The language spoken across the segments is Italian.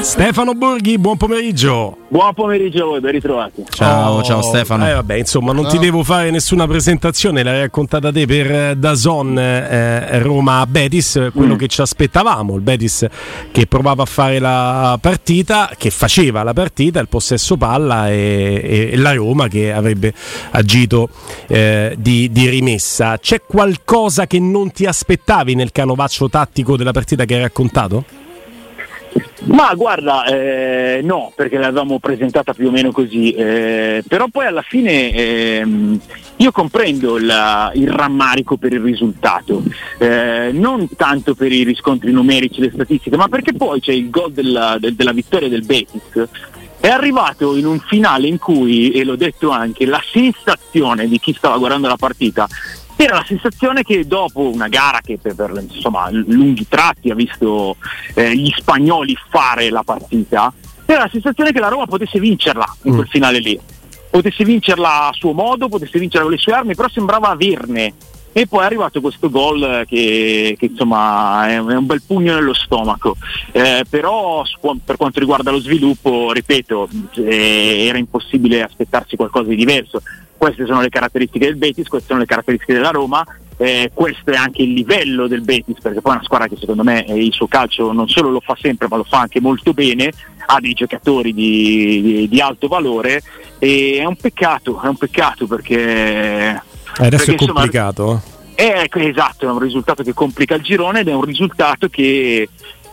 Stefano Borghi, buon pomeriggio. Buon pomeriggio a voi, ben ritrovati. Ciao, oh, ciao Stefano. Eh, vabbè, insomma, non no. ti devo fare nessuna presentazione, l'hai raccontata te per eh, Dazon eh, Roma Betis, quello mm. che ci aspettavamo, il Betis che provava a fare la partita, che faceva la partita, il possesso palla e, e la Roma che avrebbe agito eh, di, di, rimessa. C'è qualcosa che non ti aspettavi nel canovaccio tattico della partita che hai raccontato? Ma guarda, eh, no, perché l'avevamo presentata più o meno così, eh, però poi alla fine eh, io comprendo la, il rammarico per il risultato, eh, non tanto per i riscontri numerici, le statistiche, ma perché poi c'è il gol della, del, della vittoria del Betis. È arrivato in un finale in cui, e l'ho detto anche, la sensazione di chi stava guardando la partita era la sensazione che dopo una gara che per, per insomma, lunghi tratti ha visto eh, gli spagnoli fare la partita, era la sensazione che la Roma potesse vincerla in quel mm. finale lì. Potesse vincerla a suo modo, potesse vincerla con le sue armi, però sembrava averne. E poi è arrivato questo gol che, che insomma è un bel pugno nello stomaco. Eh, però per quanto riguarda lo sviluppo, ripeto, eh, era impossibile aspettarsi qualcosa di diverso queste sono le caratteristiche del Betis, queste sono le caratteristiche della Roma, eh, questo è anche il livello del Betis, perché poi è una squadra che secondo me eh, il suo calcio non solo lo fa sempre, ma lo fa anche molto bene, ha dei giocatori di, di, di alto valore e è un peccato, è un peccato perché... Adesso perché, è complicato. Insomma, è, esatto, è un risultato che complica il girone ed è un risultato che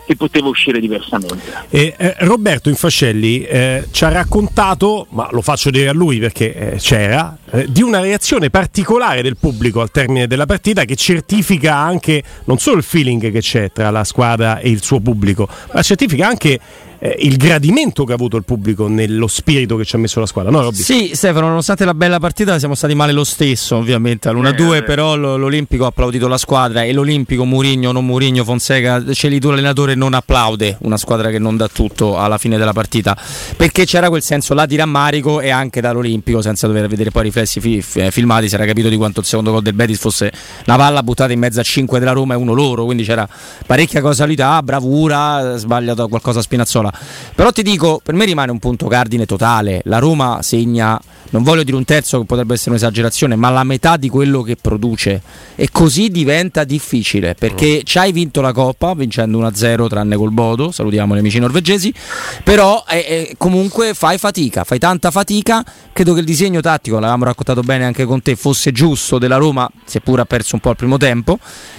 che poteva uscire diversamente. E, eh, Roberto Infascelli eh, ci ha raccontato, ma lo faccio dire a lui perché eh, c'era, eh, di una reazione particolare del pubblico al termine della partita che certifica anche non solo il feeling che c'è tra la squadra e il suo pubblico, ma certifica anche eh, il gradimento che ha avuto il pubblico nello spirito che ci ha messo la squadra. No, sì, Stefano, nonostante la bella partita siamo stati male lo stesso, ovviamente all'1-2, eh, però l'Olimpico ha applaudito la squadra e l'Olimpico, Murigno, non Murigno, Fonseca, Celito l'allenatore non applaude una squadra che non dà tutto alla fine della partita, perché c'era quel senso là di rammarico e anche dall'Olimpico, senza dover vedere poi riflessi fi- filmati, si era capito di quanto il secondo gol del Betis fosse una palla buttata in mezzo a 5 della Roma e uno loro, quindi c'era parecchia causalità, bravura, sbagliato qualcosa a Spinazzola. Però ti dico, per me rimane un punto cardine totale. La Roma segna, non voglio dire un terzo che potrebbe essere un'esagerazione, ma la metà di quello che produce. E così diventa difficile perché mm. ci hai vinto la Coppa vincendo 1-0 tranne col Bodo, salutiamo gli amici norvegesi, però eh, eh, comunque fai fatica, fai tanta fatica. Credo che il disegno tattico, l'avevamo raccontato bene anche con te, fosse giusto della Roma, seppur ha perso un po' il primo tempo.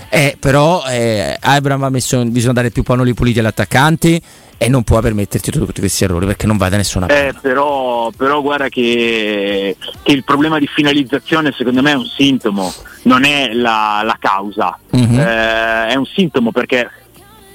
Eh, però eh, Abram ha messo bisogna dare più pannoli puliti agli attaccanti e non puoi permetterti tutti questi errori perché non va da nessuna parte. Eh, però, però, guarda che, che, il problema di finalizzazione secondo me è un sintomo, non è la, la causa. Mm-hmm. Eh, è un sintomo perché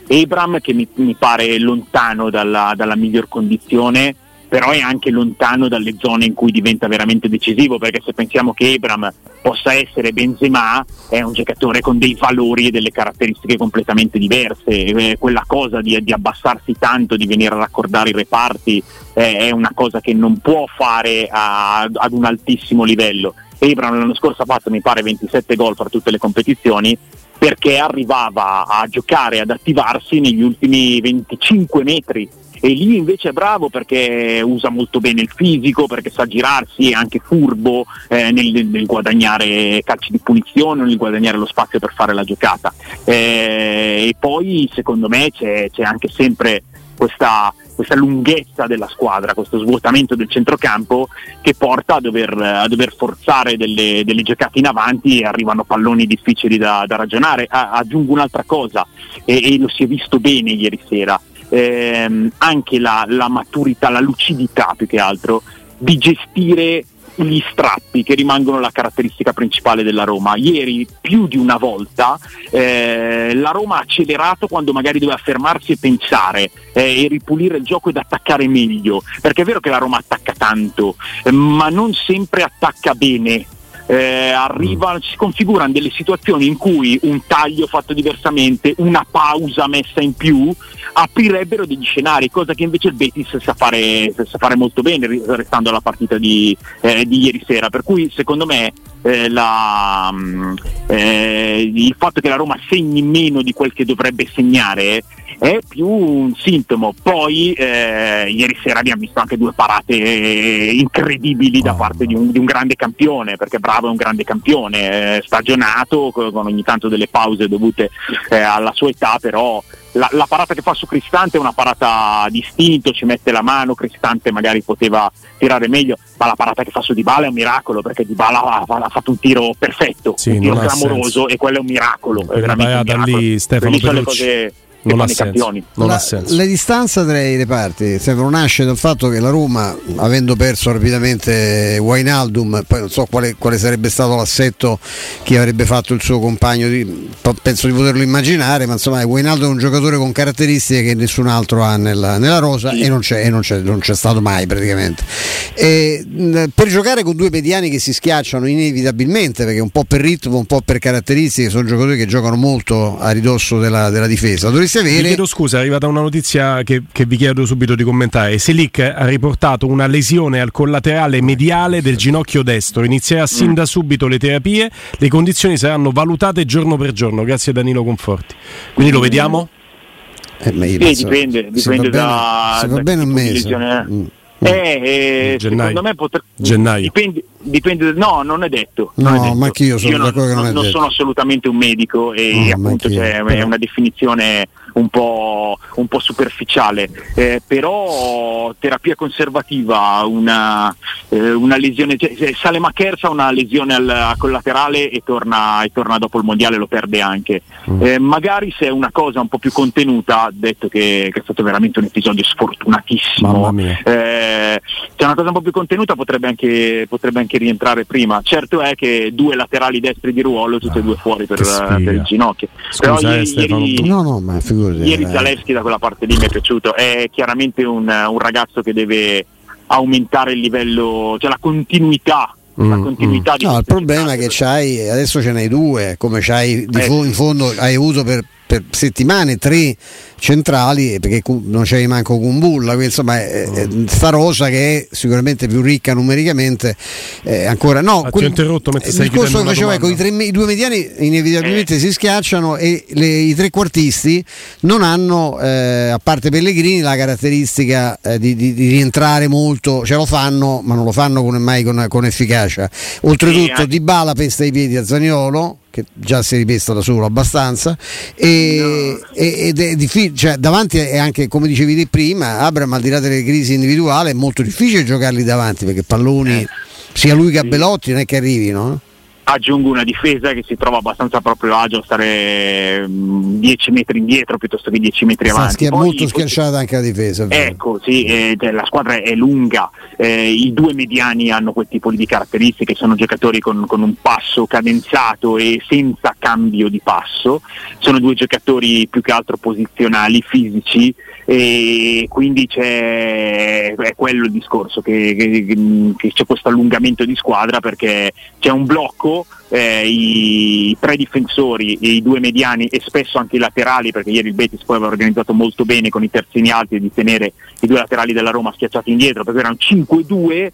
Abram che mi, mi pare lontano dalla, dalla miglior condizione però è anche lontano dalle zone in cui diventa veramente decisivo, perché se pensiamo che Ebram possa essere Benzema, è un giocatore con dei valori e delle caratteristiche completamente diverse, eh, quella cosa di, di, abbassarsi tanto, di venire a raccordare i reparti, eh, è una cosa che non può fare a, ad un altissimo livello. Ebram l'anno scorso ha fatto mi pare 27 gol fra tutte le competizioni, perché arrivava a giocare, ad attivarsi negli ultimi 25 metri e lì invece è bravo perché usa molto bene il fisico, perché sa girarsi, è anche furbo eh, nel, nel, guadagnare calci di punizione, nel guadagnare lo spazio per fare la giocata. Eh, e poi secondo me c'è, c'è anche sempre questa, questa, lunghezza della squadra, questo svuotamento del centrocampo che porta a dover, a dover forzare delle, delle, giocate in avanti e arrivano palloni difficili da, da ragionare. A, aggiungo un'altra cosa e, e, lo si è visto bene ieri sera ehm, anche la, la maturità, la lucidità più che altro di gestire gli strappi che rimangono la caratteristica principale della Roma. Ieri più di una volta eh, la Roma ha accelerato quando magari doveva fermarsi e pensare eh, e ripulire il gioco ed attaccare meglio, perché è vero che la Roma attacca tanto, eh, ma non sempre attacca bene eh, arrivano, si configurano delle situazioni in cui un taglio fatto diversamente, una pausa messa in più, aprirebbero degli scenari, cosa che invece il Betis sa fare, sa fare molto bene restando alla partita di, eh, di ieri sera. Per cui secondo me eh, la, mm, eh, il fatto che la Roma segni meno di quel che dovrebbe segnare è più un sintomo. Poi eh, ieri sera abbiamo visto anche due parate incredibili da parte di un, di un grande campione, perché Bravo è un grande campione, eh, stagionato, con ogni tanto delle pause dovute eh, alla sua età, però la, la, parata che fa su Cristante è una parata distinto, ci mette la mano, Cristante magari poteva tirare meglio, ma la parata che fa su Dybala è un miracolo perché Dybala ha, ha fatto un tiro perfetto, sì, un tiro clamoroso e quello è un miracolo. È veramente un miracolo. lì Stefano Perucci non ha, senso. non la, ha senso. La distanza tra i reparti Stefano, nasce dal fatto che la Roma, avendo perso rapidamente Wainaldum, poi non so quale, quale, sarebbe stato l'assetto che avrebbe fatto il suo compagno, di, penso di poterlo immaginare, ma insomma Wainaldum è un giocatore con caratteristiche che nessun altro ha nella, nella rosa sì. e, non c'è, e non, c'è, non c'è, stato mai praticamente. E, per giocare con due mediani che si schiacciano inevitabilmente, perché un po' per ritmo, un po' per caratteristiche, sono giocatori che giocano molto a ridosso della, della difesa. Dovresti dovreste avere. Vi chiedo scusa, è arrivata una notizia che, che vi chiedo subito di commentare. Selic ha riportato una lesione al collaterale mediale del ginocchio destro. Inizierà sin mm. da subito le terapie. Le condizioni saranno valutate giorno per giorno. Grazie a Danilo Conforti. Quindi lo mm. vediamo? Eh, sì, dipende, dipende da, bene, da, va bene un mese. Eh. Mm. Eh, eh, secondo me potrebbe gennaio. Dipende, dipende, no, non è detto. Non no, è detto. ma anch'io sono io non, non, non sono assolutamente un medico e no, appunto cioè, è una definizione un po', un po superficiale, eh, però terapia conservativa, una, eh, una lesione, cioè, sale Macherza una lesione al, al collaterale e torna, e torna, dopo il mondiale, lo perde anche. Mm. Eh, magari se è una cosa un po' più contenuta, detto che, che è stato veramente un episodio sfortunatissimo, eh, se è una cosa un po' più contenuta potrebbe anche, potrebbe anche rientrare prima. Certo è che due laterali destri di ruolo, tutti e due fuori per, per il ginocchio. Scusa, Però ieri, ieri, no, no, ma figurati. Ieri Zaleschi da quella parte lì mi è piaciuto, è chiaramente un, un ragazzo che deve aumentare il livello, cioè la continuità la mm, continuità mm, di no, il problema è che c'hai adesso ce n'hai due come c'hai di eh. fo- in fondo hai avuto per, per settimane tre centrali perché non c'è manco Kumbulla insomma è, è, sta rosa che è sicuramente più ricca numericamente eh, ancora. No ah, quel, interrotto il discorso che facevo ecco i, tre, i, due mediani inevitabilmente eh. si schiacciano e le, i tre quartisti non hanno eh, a parte Pellegrini la caratteristica eh, di, di, di, rientrare molto ce lo fanno ma non lo fanno con, mai con, con efficacia. Oltretutto Di Bala pesta i piedi a Zaniolo che già si è ripesta da solo abbastanza e, no. ed è difficile, cioè, davanti è anche come dicevi te prima Abram al di là delle crisi individuali è molto difficile giocarli davanti perché palloni eh. sia lui che Belotti non è che arrivino? Aggiungo una difesa che si trova abbastanza proprio agio a stare 10 mm, metri indietro piuttosto che 10 metri avanti. È molto schiacciata anche la difesa. Ecco, sì, eh, la squadra è lunga, eh, i due mediani hanno quel tipo di caratteristiche, sono giocatori con, con, un passo cadenzato e senza cambio di passo, sono due giocatori più che altro posizionali, fisici e quindi c'è è quello il discorso che, che, che c'è questo allungamento di squadra perché c'è un blocco eh, i tre difensori e i due mediani e spesso anche i laterali perché ieri il Betis poi aveva organizzato molto bene con i terzini alti di tenere i due laterali della Roma schiacciati indietro perché erano 5-2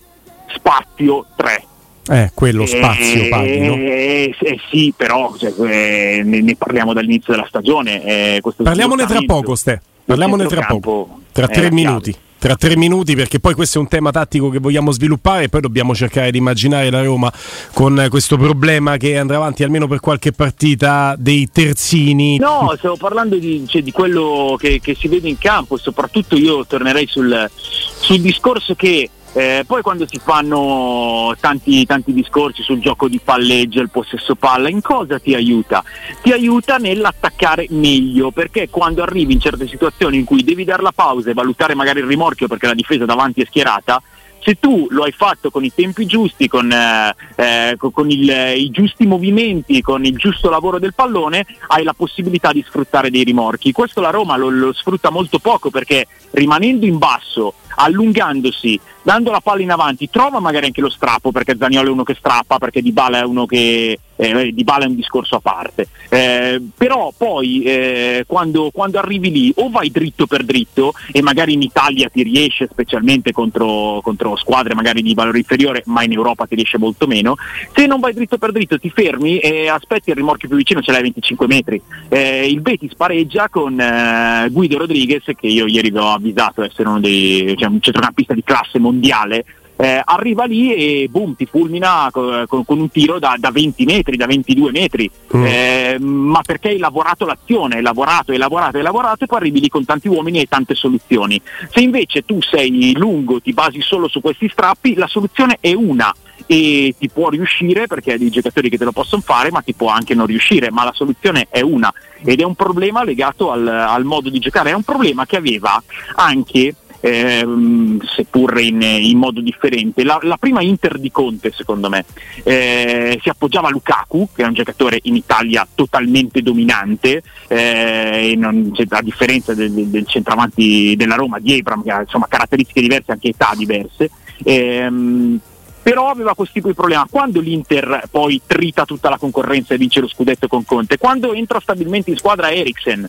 spazio 3 eh, quello spazio eh, paghi, no? Eh, eh, sì, però cioè, eh, ne, ne, parliamo dall'inizio della stagione. Eh, Parliamone tra poco, Ste. Parliamone tra poco, tra tre minuti. Tra tre minuti, perché poi questo è un tema tattico che vogliamo sviluppare e poi dobbiamo cercare di immaginare la Roma con questo problema che andrà avanti almeno per qualche partita dei terzini. No, stavo parlando di, cioè, di quello che, che, si vede in campo e soprattutto io tornerei sul, sul discorso che eh, poi quando si fanno tanti, tanti, discorsi sul gioco di palleggio, il possesso palla, in cosa ti aiuta? Ti aiuta nell'attaccare meglio, perché quando arrivi in certe situazioni in cui devi dare la pausa e valutare magari il rimorchio perché la difesa davanti è schierata, se tu lo hai fatto con i tempi giusti, con, eh, eh con il, i giusti movimenti, con il giusto lavoro del pallone, hai la possibilità di sfruttare dei rimorchi. Questo la Roma lo, lo sfrutta molto poco perché rimanendo in basso allungandosi, dando la palla in avanti, trova magari anche lo strappo perché Zaniolo è uno che strappa, perché Di Bala è uno che eh, Di Bala è un discorso a parte. Eh, però poi eh, quando, quando, arrivi lì o vai dritto per dritto e magari in Italia ti riesce, specialmente contro, contro squadre magari di valore inferiore, ma in Europa ti riesce molto meno, se non vai dritto per dritto ti fermi e aspetti il rimorchio più vicino, ce l'hai a 25 metri. Eh, il Betis pareggia con eh, Guido Rodriguez, che io ieri vi ho avvisato essere uno dei, cioè, un centrocampista di classe mondiale, eh, arriva lì e boom, ti fulmina con, con, con un tiro da, da, 20 metri, da 22 metri, mm. eh, ma perché hai lavorato l'azione, hai lavorato, hai lavorato, hai lavorato e poi arrivi lì con tanti uomini e tante soluzioni. Se invece tu sei lungo, ti basi solo su questi strappi, la soluzione è una e ti può riuscire perché hai dei giocatori che te lo possono fare, ma ti può anche non riuscire, ma la soluzione è una ed è un problema legato al, al modo di giocare, è un problema che aveva anche ehm, seppur in, in, modo differente. La, la, prima Inter di Conte, secondo me, eh, si appoggiava a Lukaku, che è un giocatore in Italia totalmente dominante, eh, non, a differenza del, del, centravanti della Roma, di Abram, che ha insomma, caratteristiche diverse, anche età diverse. Ehm, però aveva questo tipo di problema. Quando l'Inter poi trita tutta la concorrenza e vince lo scudetto con Conte, quando entra stabilmente in squadra Eriksen,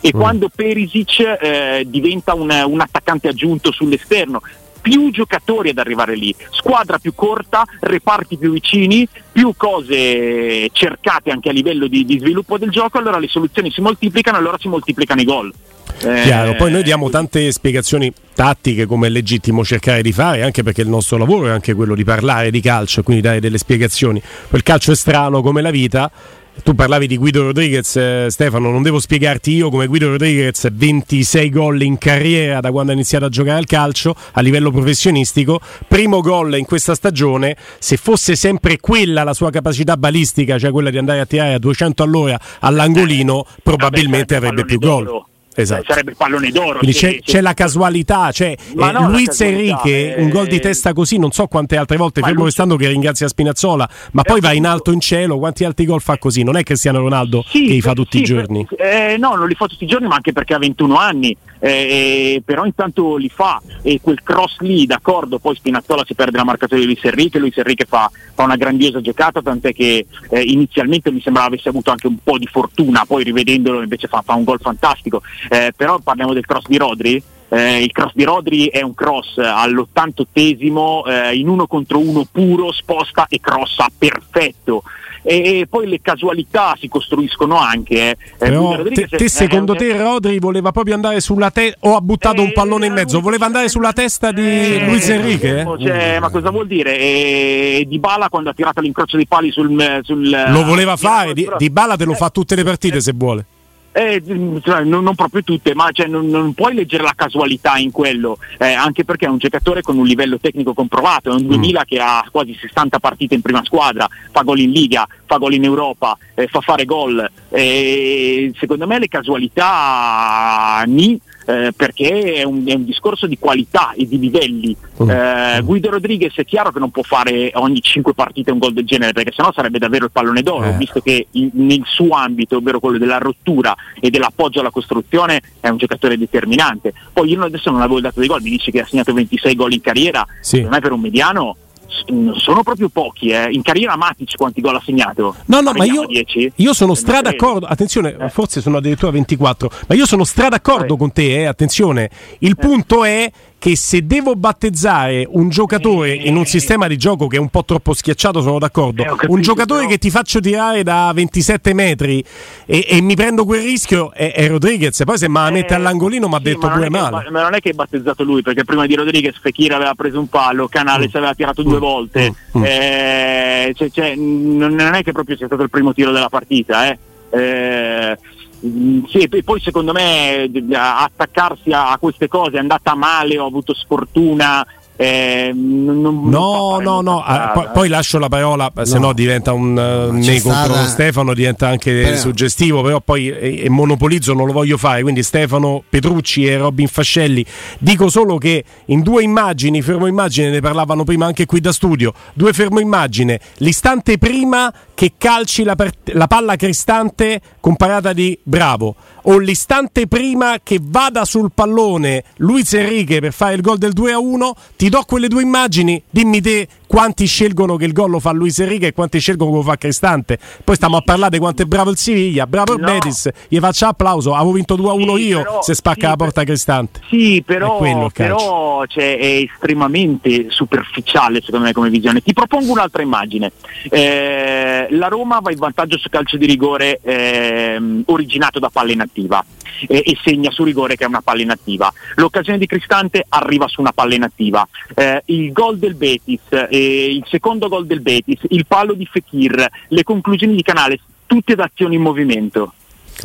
e mm. quando Perisic eh, diventa un, un attaccante aggiunto sull'esterno più giocatori ad arrivare lì, squadra più corta, reparti più vicini, più cose cercate anche a livello di, di sviluppo del gioco, allora le soluzioni si moltiplicano, allora si moltiplicano i gol. Chiaro, poi noi diamo tante spiegazioni tattiche come è legittimo cercare di fare, anche perché il nostro lavoro è anche quello di parlare di calcio, quindi dare delle spiegazioni. Quel calcio è strano come la vita tu parlavi di Guido Rodriguez, eh, Stefano, non devo spiegarti io come Guido Rodriguez 26 gol in carriera da quando ha iniziato a giocare al calcio a livello professionistico, primo gol in questa stagione, se fosse sempre quella la sua capacità balistica, cioè quella di andare a tirare a 200 all'ora all'angolino, probabilmente avrebbe più gol esatto. sarebbe il pallone d'oro. Quindi c'è, c'è, la casualità, cioè eh, Luiz Enrique, è... un gol di eh, testa così, non so quante altre volte, ma fermo restando che ringrazia Spinazzola, ma poi va in alto in cielo, quanti altri gol fa così? Non è Cristiano Ronaldo sì, che li fa tutti sì, i giorni? Eh, no, non li fa tutti i giorni, ma anche perché ha 21 anni, eh, però intanto li fa e quel cross lì, d'accordo, poi Spinazzola si perde la marcatura di Luis Enrique, Luis Enrique fa, fa una grandiosa giocata, tant'è che eh, inizialmente mi sembrava avesse avuto anche un po' di fortuna, poi rivedendolo invece fa, fa un gol fantastico eh, però parliamo del cross di Rodri. Eh, il cross di Rodri è un cross all'88esimo eh, in uno contro uno puro, sposta e crossa perfetto. E, e poi le casualità si costruiscono anche. Eh. Però, te, te, secondo te Rodri voleva proprio andare sulla testa o ha buttato un pallone in mezzo? Voleva andare sulla testa di eh, Luis Enrique? Cioè, ma cosa vuol dire? E, di Bala quando ha tirato l'incrocio dei pali sul... sul Lo voleva fare, di, di Bala te lo fa tutte le partite se vuole. Eh, cioè, non, non, proprio tutte, ma cioè, non, non, puoi leggere la casualità in quello, eh, anche perché è un giocatore con un livello tecnico comprovato, è un 2000 mm. che ha quasi 60 partite in prima squadra, fa gol in Liga, fa gol in Europa, eh, fa fare gol. secondo me le casualità ni, eh, perché è un, è un, discorso di qualità e di livelli. Mm. Eh, Guido Rodriguez è chiaro che non può fare ogni 5 partite un gol del genere, perché sennò sarebbe davvero il pallone d'oro, eh. visto che in, nel suo ambito, ovvero quello della rottura e dell'appoggio alla costruzione, è un giocatore determinante. Poi io adesso non avevo dato dei gol, mi dice che ha segnato 26 gol in carriera, sì. per me per un mediano sono proprio pochi. Eh. In carriera Matic quanti gol ha segnato? No, no, ma io, io, sono stra d'accordo. Attenzione, eh. forse sono addirittura 24, ma io sono stra d'accordo eh. con te. Eh. Attenzione, il eh. punto è che se devo battezzare un giocatore in un sistema di gioco che è un po' troppo schiacciato, sono d'accordo. Eh, capito, un giocatore però... che ti faccio tirare da 27 metri e, e mi prendo quel rischio è, è Rodriguez. Poi se me la mette all'angolino mi ha sì, detto pure male. Che, ma non è che hai battezzato lui, perché prima di Rodriguez Fekir aveva preso un palo, Canale mm. ci aveva tirato due mm. volte. Mm. Eh, cioè, cioè, non è che proprio sia stato il primo tiro della partita. Eh. Eh, Mm, sì, e poi secondo me attaccarsi a, queste cose è andata male, ho avuto sfortuna, Eh, non, non no, no, no, ah, poi, poi, lascio la parola, no. se no diventa un uh, nei contro stata... Stefano, diventa anche però... suggestivo, però poi eh, monopolizzo non lo voglio fare, quindi Stefano Petrucci e Robin Fascelli, dico solo che in due immagini, fermo immagine, ne parlavano prima anche qui da studio, due fermo immagine, l'istante prima che calci la, per- la palla cristante comparata di Bravo, o l'istante prima che vada sul pallone Luis Enrique per fare il gol del 2 a 1, ti do quelle due immagini, dimmi te quanti scelgono che il gol lo fa Luis Enrique e quanti scelgono che lo fa Cristante. Poi stiamo a parlare di quanto è bravo il Siviglia, bravo il no. Betis, gli faccio applauso, avevo vinto 2 a 1 sì, io però, se spacca sì, la porta Cristante. Sì, però, però cioè, è estremamente superficiale secondo me come visione. Ti propongo un'altra immagine. Eh, la Roma va in vantaggio su calcio di rigore eh, originato da palla inattiva eh, e segna su rigore che è una palla inattiva. L'occasione di Cristante arriva su una palla inattiva. Eh, il gol del Betis, eh, il secondo gol del Betis, il palo di Fekir, le conclusioni di Canale, tutte da azioni in movimento.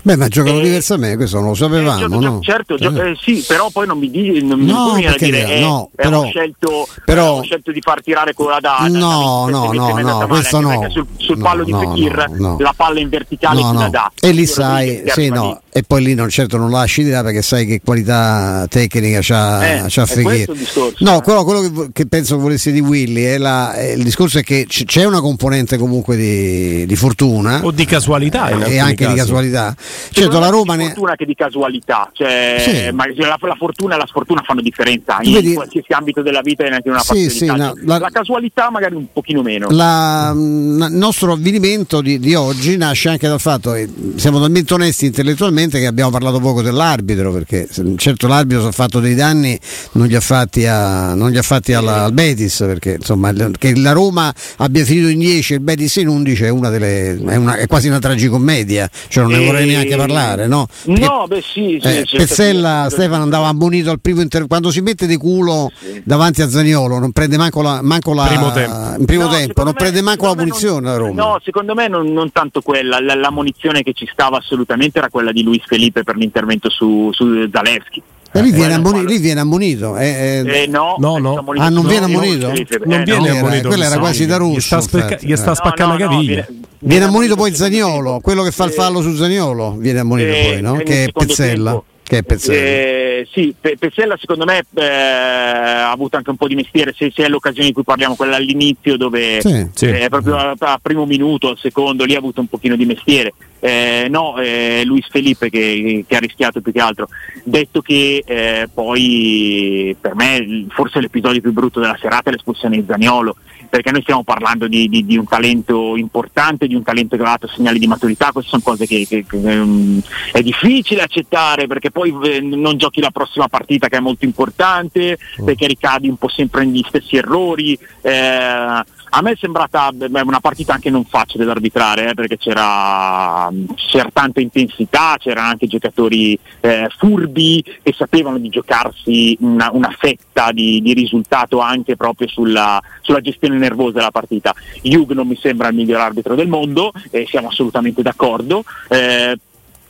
Beh, ma giocano eh, diversamente, questo non lo sapevamo, eh, no? Certo, gio- eh. eh, sì, però poi non mi, di- non no, mi a dire eh, no, però, scelto, però, scelto, di far tirare con la data. No, no, no, no, questo no. Sul, sul pallo di Fekir la palla in verticale no, no. dà. E lì sai, sì, no, e poi lì non certo non lasci di là perché sai che qualità tecnica c'ha, eh, c'ha Fekir. No, quello, quello che, che, penso volessi di Willy è, la, è il discorso è che c- c'è una componente comunque di, di fortuna o di casualità e anche casi. di casualità certo, la Roma ne... fortuna che di casualità, cioè, sì. ma la, la, fortuna e la sfortuna fanno differenza in vedi... qualsiasi ambito della vita e neanche in una sì, sì, no, la... la... casualità magari un pochino meno. La... il nostro avvenimento di, di, oggi nasce anche dal fatto che siamo talmente onesti intellettualmente che abbiamo parlato poco dell'arbitro, perché certo l'arbitro si è fatto dei danni, non li ha fatti, a, non li ha fatti alla, al Betis, perché insomma che la Roma abbia finito in 10 e il Betis in 11 è, una delle, è, una, è quasi una tragicommedia, cioè non ne vorrei neanche parlare no? no, beh sì. sì eh, Pezzella Stefano andava ammonito al primo intervento. Quando si mette di culo sì. davanti a Zaniolo, non prende manco la, manco la primo tempo. in primo no, tempo, non me, prende manco la punizione non, Roma. No, secondo me non, non tanto quella. La, la, munizione che ci stava assolutamente era quella di Luis Felipe per l'intervento su, su Zalewski. E lì, viene ammonito, lì viene ammonito. Eh, eh, eh no, no, no. Ah, non viene ammonito? Non viene ammonito. Quella era quasi da russo. Gli sta, specca- gli sta spaccando la caviglia. Viene ammonito poi Zagnolo, quello che fa il fallo su Zagnolo, viene ammonito poi, no? Che è Pezzella. Tempo. Che è Pezzella. Eh, sì, Pe- Pezzella secondo me eh, ha avuto anche un po' di mestiere, se, se, è l'occasione di cui parliamo, quella all'inizio dove sì, sì. Eh, proprio a, a, primo minuto, al secondo, lì ha avuto un pochino di mestiere. Eh, no, eh, Luis Felipe che, che, ha rischiato più che altro. Detto che eh, poi per me forse l'episodio più brutto della serata è l'espulsione di Zaniolo perché noi stiamo parlando di, di, di, un talento importante, di un talento che ha dato segnali di maturità, queste sono cose che, che, che um, è difficile accettare perché poi eh, non giochi la prossima partita che è molto importante, mm. perché ricadi un po' sempre negli stessi errori. Eh, a me è sembrata beh, una partita anche non facile da arbitrare eh, perché c'era, c'era, tanta intensità, c'erano anche giocatori eh, furbi che sapevano di giocarsi una, una fetta di, di, risultato anche proprio sulla, sulla, gestione nervosa della partita. Hugh non mi sembra il miglior arbitro del mondo, eh, siamo assolutamente d'accordo. Eh,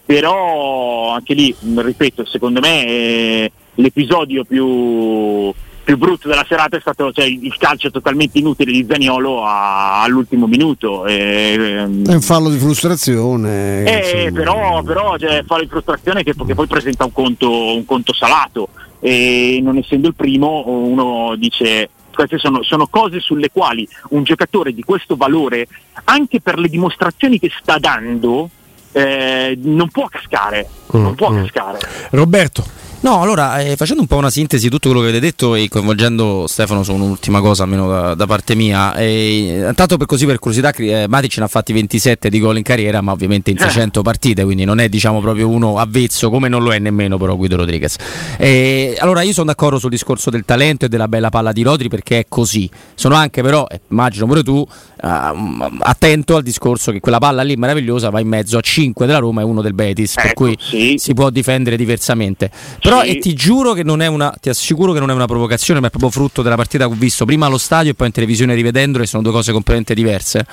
però anche lì, ripeto, secondo me eh, l'episodio più, più brutto della serata è stato cioè, il calcio totalmente inutile di Zaniolo a, all'ultimo minuto. E, è un fallo di frustrazione. Eh, però, però cioè, fallo di frustrazione che, che poi presenta un conto, un conto, salato e non essendo il primo uno dice queste sono, sono, cose sulle quali un giocatore di questo valore, anche per le dimostrazioni che sta dando, eh, non può cascare. Mm, non può mm. cascare. Roberto. No, allora, eh, facendo un po' una sintesi di tutto quello che avete detto e coinvolgendo Stefano su un'ultima cosa, almeno da, da parte mia, eh, tanto per così per curiosità, eh, Matic ne ha fatti 27 di gol in carriera, ma ovviamente in 600 eh. partite, quindi non è diciamo proprio uno avvezzo, come non lo è nemmeno però Guido Rodriguez. Eh, allora, io sono d'accordo sul discorso del talento e della bella palla di Rodri perché è così. Sono anche però, eh, immagino pure tu, attento al discorso che quella palla lì meravigliosa va in mezzo a 5 della Roma e uno del Betis, ecco, per cui sì. si può difendere diversamente. Però sì. e ti giuro che non è una, ti assicuro che non è una provocazione, ma è proprio frutto della partita che ho visto prima allo stadio e poi in televisione rivedendolo e sono due cose completamente diverse.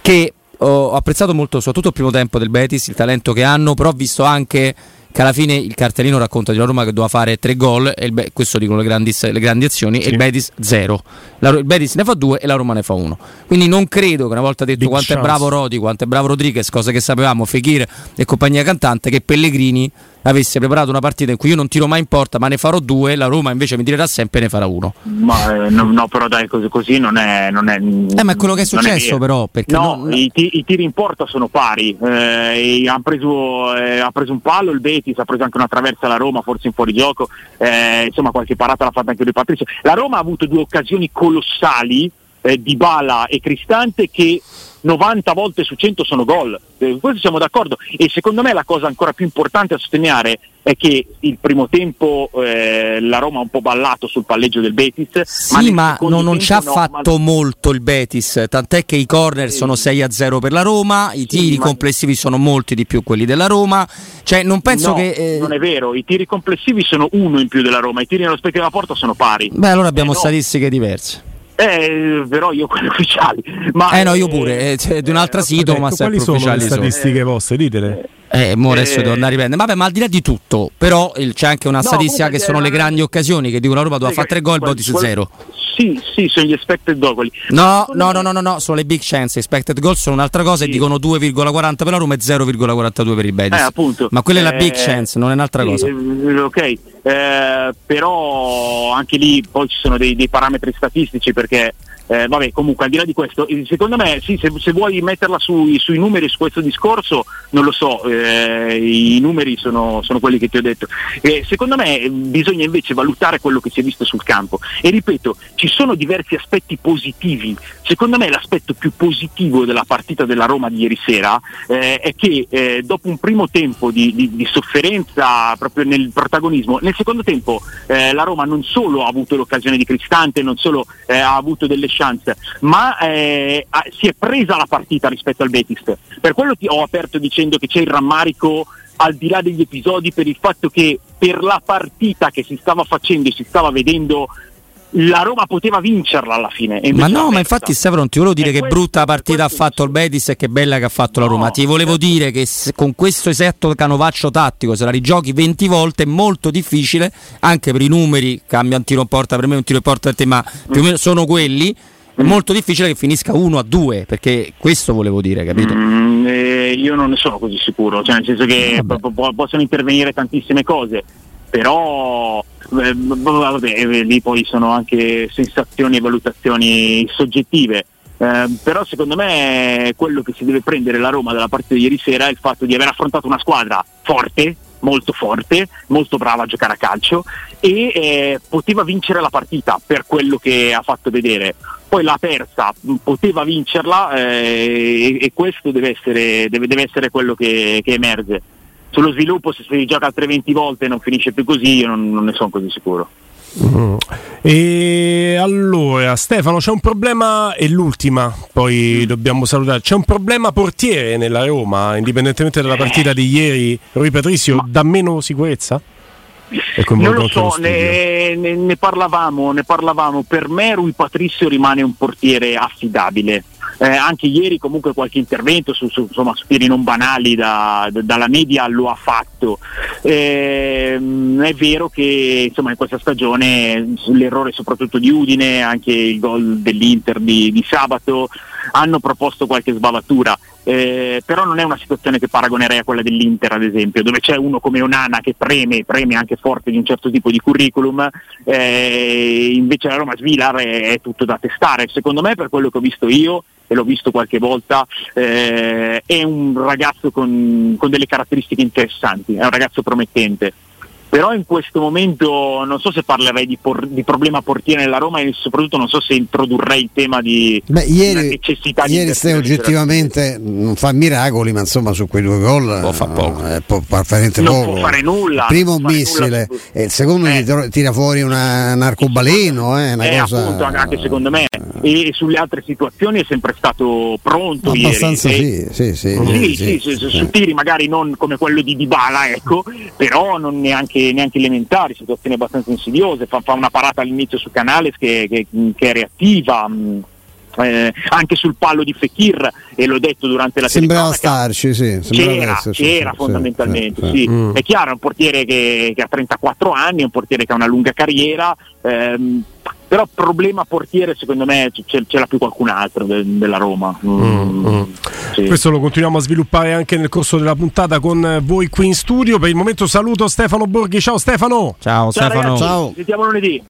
Che ho apprezzato molto soprattutto il primo tempo del Betis, il talento che hanno, però ho visto anche che alla fine il cartellino racconta di una Roma che doveva fare tre gol, e il, questo dicono le grandi, le grandi azioni, sì. e il Betis zero. La, il Betis ne fa due e la Roma ne fa uno. Quindi non credo che una volta detto Big quanto chance. è bravo Rodi, quanto è bravo Rodriguez, cose che sapevamo, Fekir e compagnia cantante, che Pellegrini avesse preparato una partita in cui io non tiro mai in porta, ma ne farò due, la Roma invece mi tirerà sempre e ne farà uno. Ma eh, no, no, però dai, così, così non è. Non è eh, ma è quello che è successo, è però. Perché no, non... i, t- i, tiri in porta sono pari. Eh, ha, preso, eh, ha, preso, un palo il Betis, ha preso anche una traversa la Roma, forse in fuorigioco. Eh, insomma, qualche parata l'ha fatta anche lui Patrizio. La Roma ha avuto due occasioni colossali eh, di Bala e Cristante che 90 volte su 100 sono gol, eh, questo siamo d'accordo e secondo me la cosa ancora più importante da sottolineare è che il primo tempo eh, la Roma ha un po' ballato sul palleggio del Betis. Sì, ma, ma non, non ci ha no, fatto ma... molto il Betis, tant'è che i corner sì. sono 6 a 0 per la Roma, i tiri sì, complessivi sono molti di più quelli della Roma. Cioè, non penso no, che. Eh... Non è vero, i tiri complessivi sono uno in più della Roma, i tiri nello specchio della porta sono pari. Beh, allora abbiamo eh, statistiche diverse. Eh, però io quelle ufficiali. Ma, eh no, io pure, eh, cioè, di un altro sito, ma quali sono le statistiche vostre? Ditele. Eh, mo adesso devo andare a riprendere. Vabbè, ma al di là di tutto, però il, c'è anche una no, statistica che sono le grandi occasioni che dicono la Roma doveva fare tre gol, di su zero. Sì, sì, sono gli expected goal. No, no, no, no, no, no, sono le big chance. Expected goal sono un'altra cosa e dicono 2,40 per la Roma e 0,42 per i Betis. Eh, appunto. Ma quella è la big eh, chance, non è un'altra cosa. Eh, ok, eh, però anche lì poi ci sono dei, parametri statistici perché eh, vabbè, comunque al di là di questo, eh, secondo me sì, se, se vuoi metterla sui, sui, numeri su questo discorso, non lo so, eh, i numeri sono, sono, quelli che ti ho detto. Eh, secondo me bisogna invece valutare quello che si è visto sul campo. E ripeto, ci sono diversi aspetti positivi. Secondo me l'aspetto più positivo della partita della Roma di ieri sera eh, è che eh, dopo un primo tempo di, di, di, sofferenza proprio nel protagonismo, nel secondo tempo la Roma non solo ha avuto l'occasione di Cristante, non solo ha avuto delle chance, ma eh, si è presa la partita rispetto al Betis. Per quello ti ho aperto dicendo che c'è il rammarico al di là degli episodi per il fatto che per la partita che si stava facendo e si stava vedendo la Roma poteva vincerla alla fine. Ma no, ma infatti Stefano ti volevo dire che questo, brutta partita ha fatto il Betis e che bella che ha fatto no, la Roma. Ti volevo certo. dire che con questo esatto canovaccio tattico, se la rigiochi 20 volte è molto difficile, anche per i numeri, cambia un tiro in porta per me, un tiro in porta per te, ma più o meno sono quelli. È molto difficile che finisca 1 a 2 perché questo volevo dire, capito? Mm, eh, io non ne sono così sicuro, cioè nel senso che p- possono intervenire tantissime cose, però eh, vabbè, eh, lì poi sono anche sensazioni e valutazioni soggettive. Eh, però secondo me quello che si deve prendere la Roma dalla partita di ieri sera è il fatto di aver affrontato una squadra forte, molto forte, molto brava a giocare a calcio e eh, poteva vincere la partita per quello che ha fatto vedere. Poi l'ha persa, poteva vincerla eh, e, e, questo deve essere, deve, deve essere quello che, che emerge sullo sviluppo se si gioca altre 20 volte e non finisce più così, io non, non ne sono così sicuro. Mm. E allora Stefano c'è un problema e l'ultima poi mm. dobbiamo salutare c'è un problema portiere nella Roma indipendentemente dalla partita di ieri Rui Patrizio Ma... dà meno sicurezza? Non lo so ne, ne, ne, parlavamo, ne parlavamo per me Rui Patrizio rimane un portiere affidabile eh, anche ieri comunque qualche intervento su, su, insomma, su tiri non banali da, da, dalla media lo ha fatto. Eh, è vero che insomma, in questa stagione l'errore soprattutto di Udine, anche il gol dell'Inter di, di sabato, hanno proposto qualche sbavatura. Eh, però non è una situazione che paragonerei a quella dell'Inter ad esempio, dove c'è uno come Onana che preme, preme anche forte di un certo tipo di curriculum, eh, invece la Roma Svilar è, è, tutto da testare, secondo me per quello che ho visto io e l'ho visto qualche volta, eh, è un ragazzo con, con delle caratteristiche interessanti, è un ragazzo promettente però in questo momento non so se parlerei di, por- di, problema portiere nella Roma e soprattutto non so se introdurrei il tema di Beh, ieri, necessità ieri di Ieri oggettivamente non fa miracoli ma insomma su quei due gol può fa poco. eh, può, non poco. può fare nulla il primo un missile su... e il secondo eh. tira fuori una, un arcobaleno eh, una eh, cosa... appunto anche secondo me e sulle altre situazioni è sempre stato pronto abbastanza ieri. Sì, sì, sì, sì, sì, su tiri magari non come quello di Dybala ecco però non neanche neanche, elementari, situazioni abbastanza insidiose, fa, fa, una parata all'inizio su Canales che, che, che è reattiva. Mm. eh, anche sul palo di Fekir e l'ho detto durante la sembrava starci sì, c'era, esserci, c'era sì, fondamentalmente sì, sì. Mm. è chiaro è un portiere che, che, ha 34 anni è un portiere che ha una lunga carriera ehm, però problema portiere secondo me ce, ce l'ha più qualcun altro de, della Roma mm, mm. mm. Sì. questo lo continuiamo a sviluppare anche nel corso della puntata con voi qui in studio per il momento saluto Stefano Borghi ciao Stefano ciao, ciao Stefano ragazzi, ciao sentiamo lunedì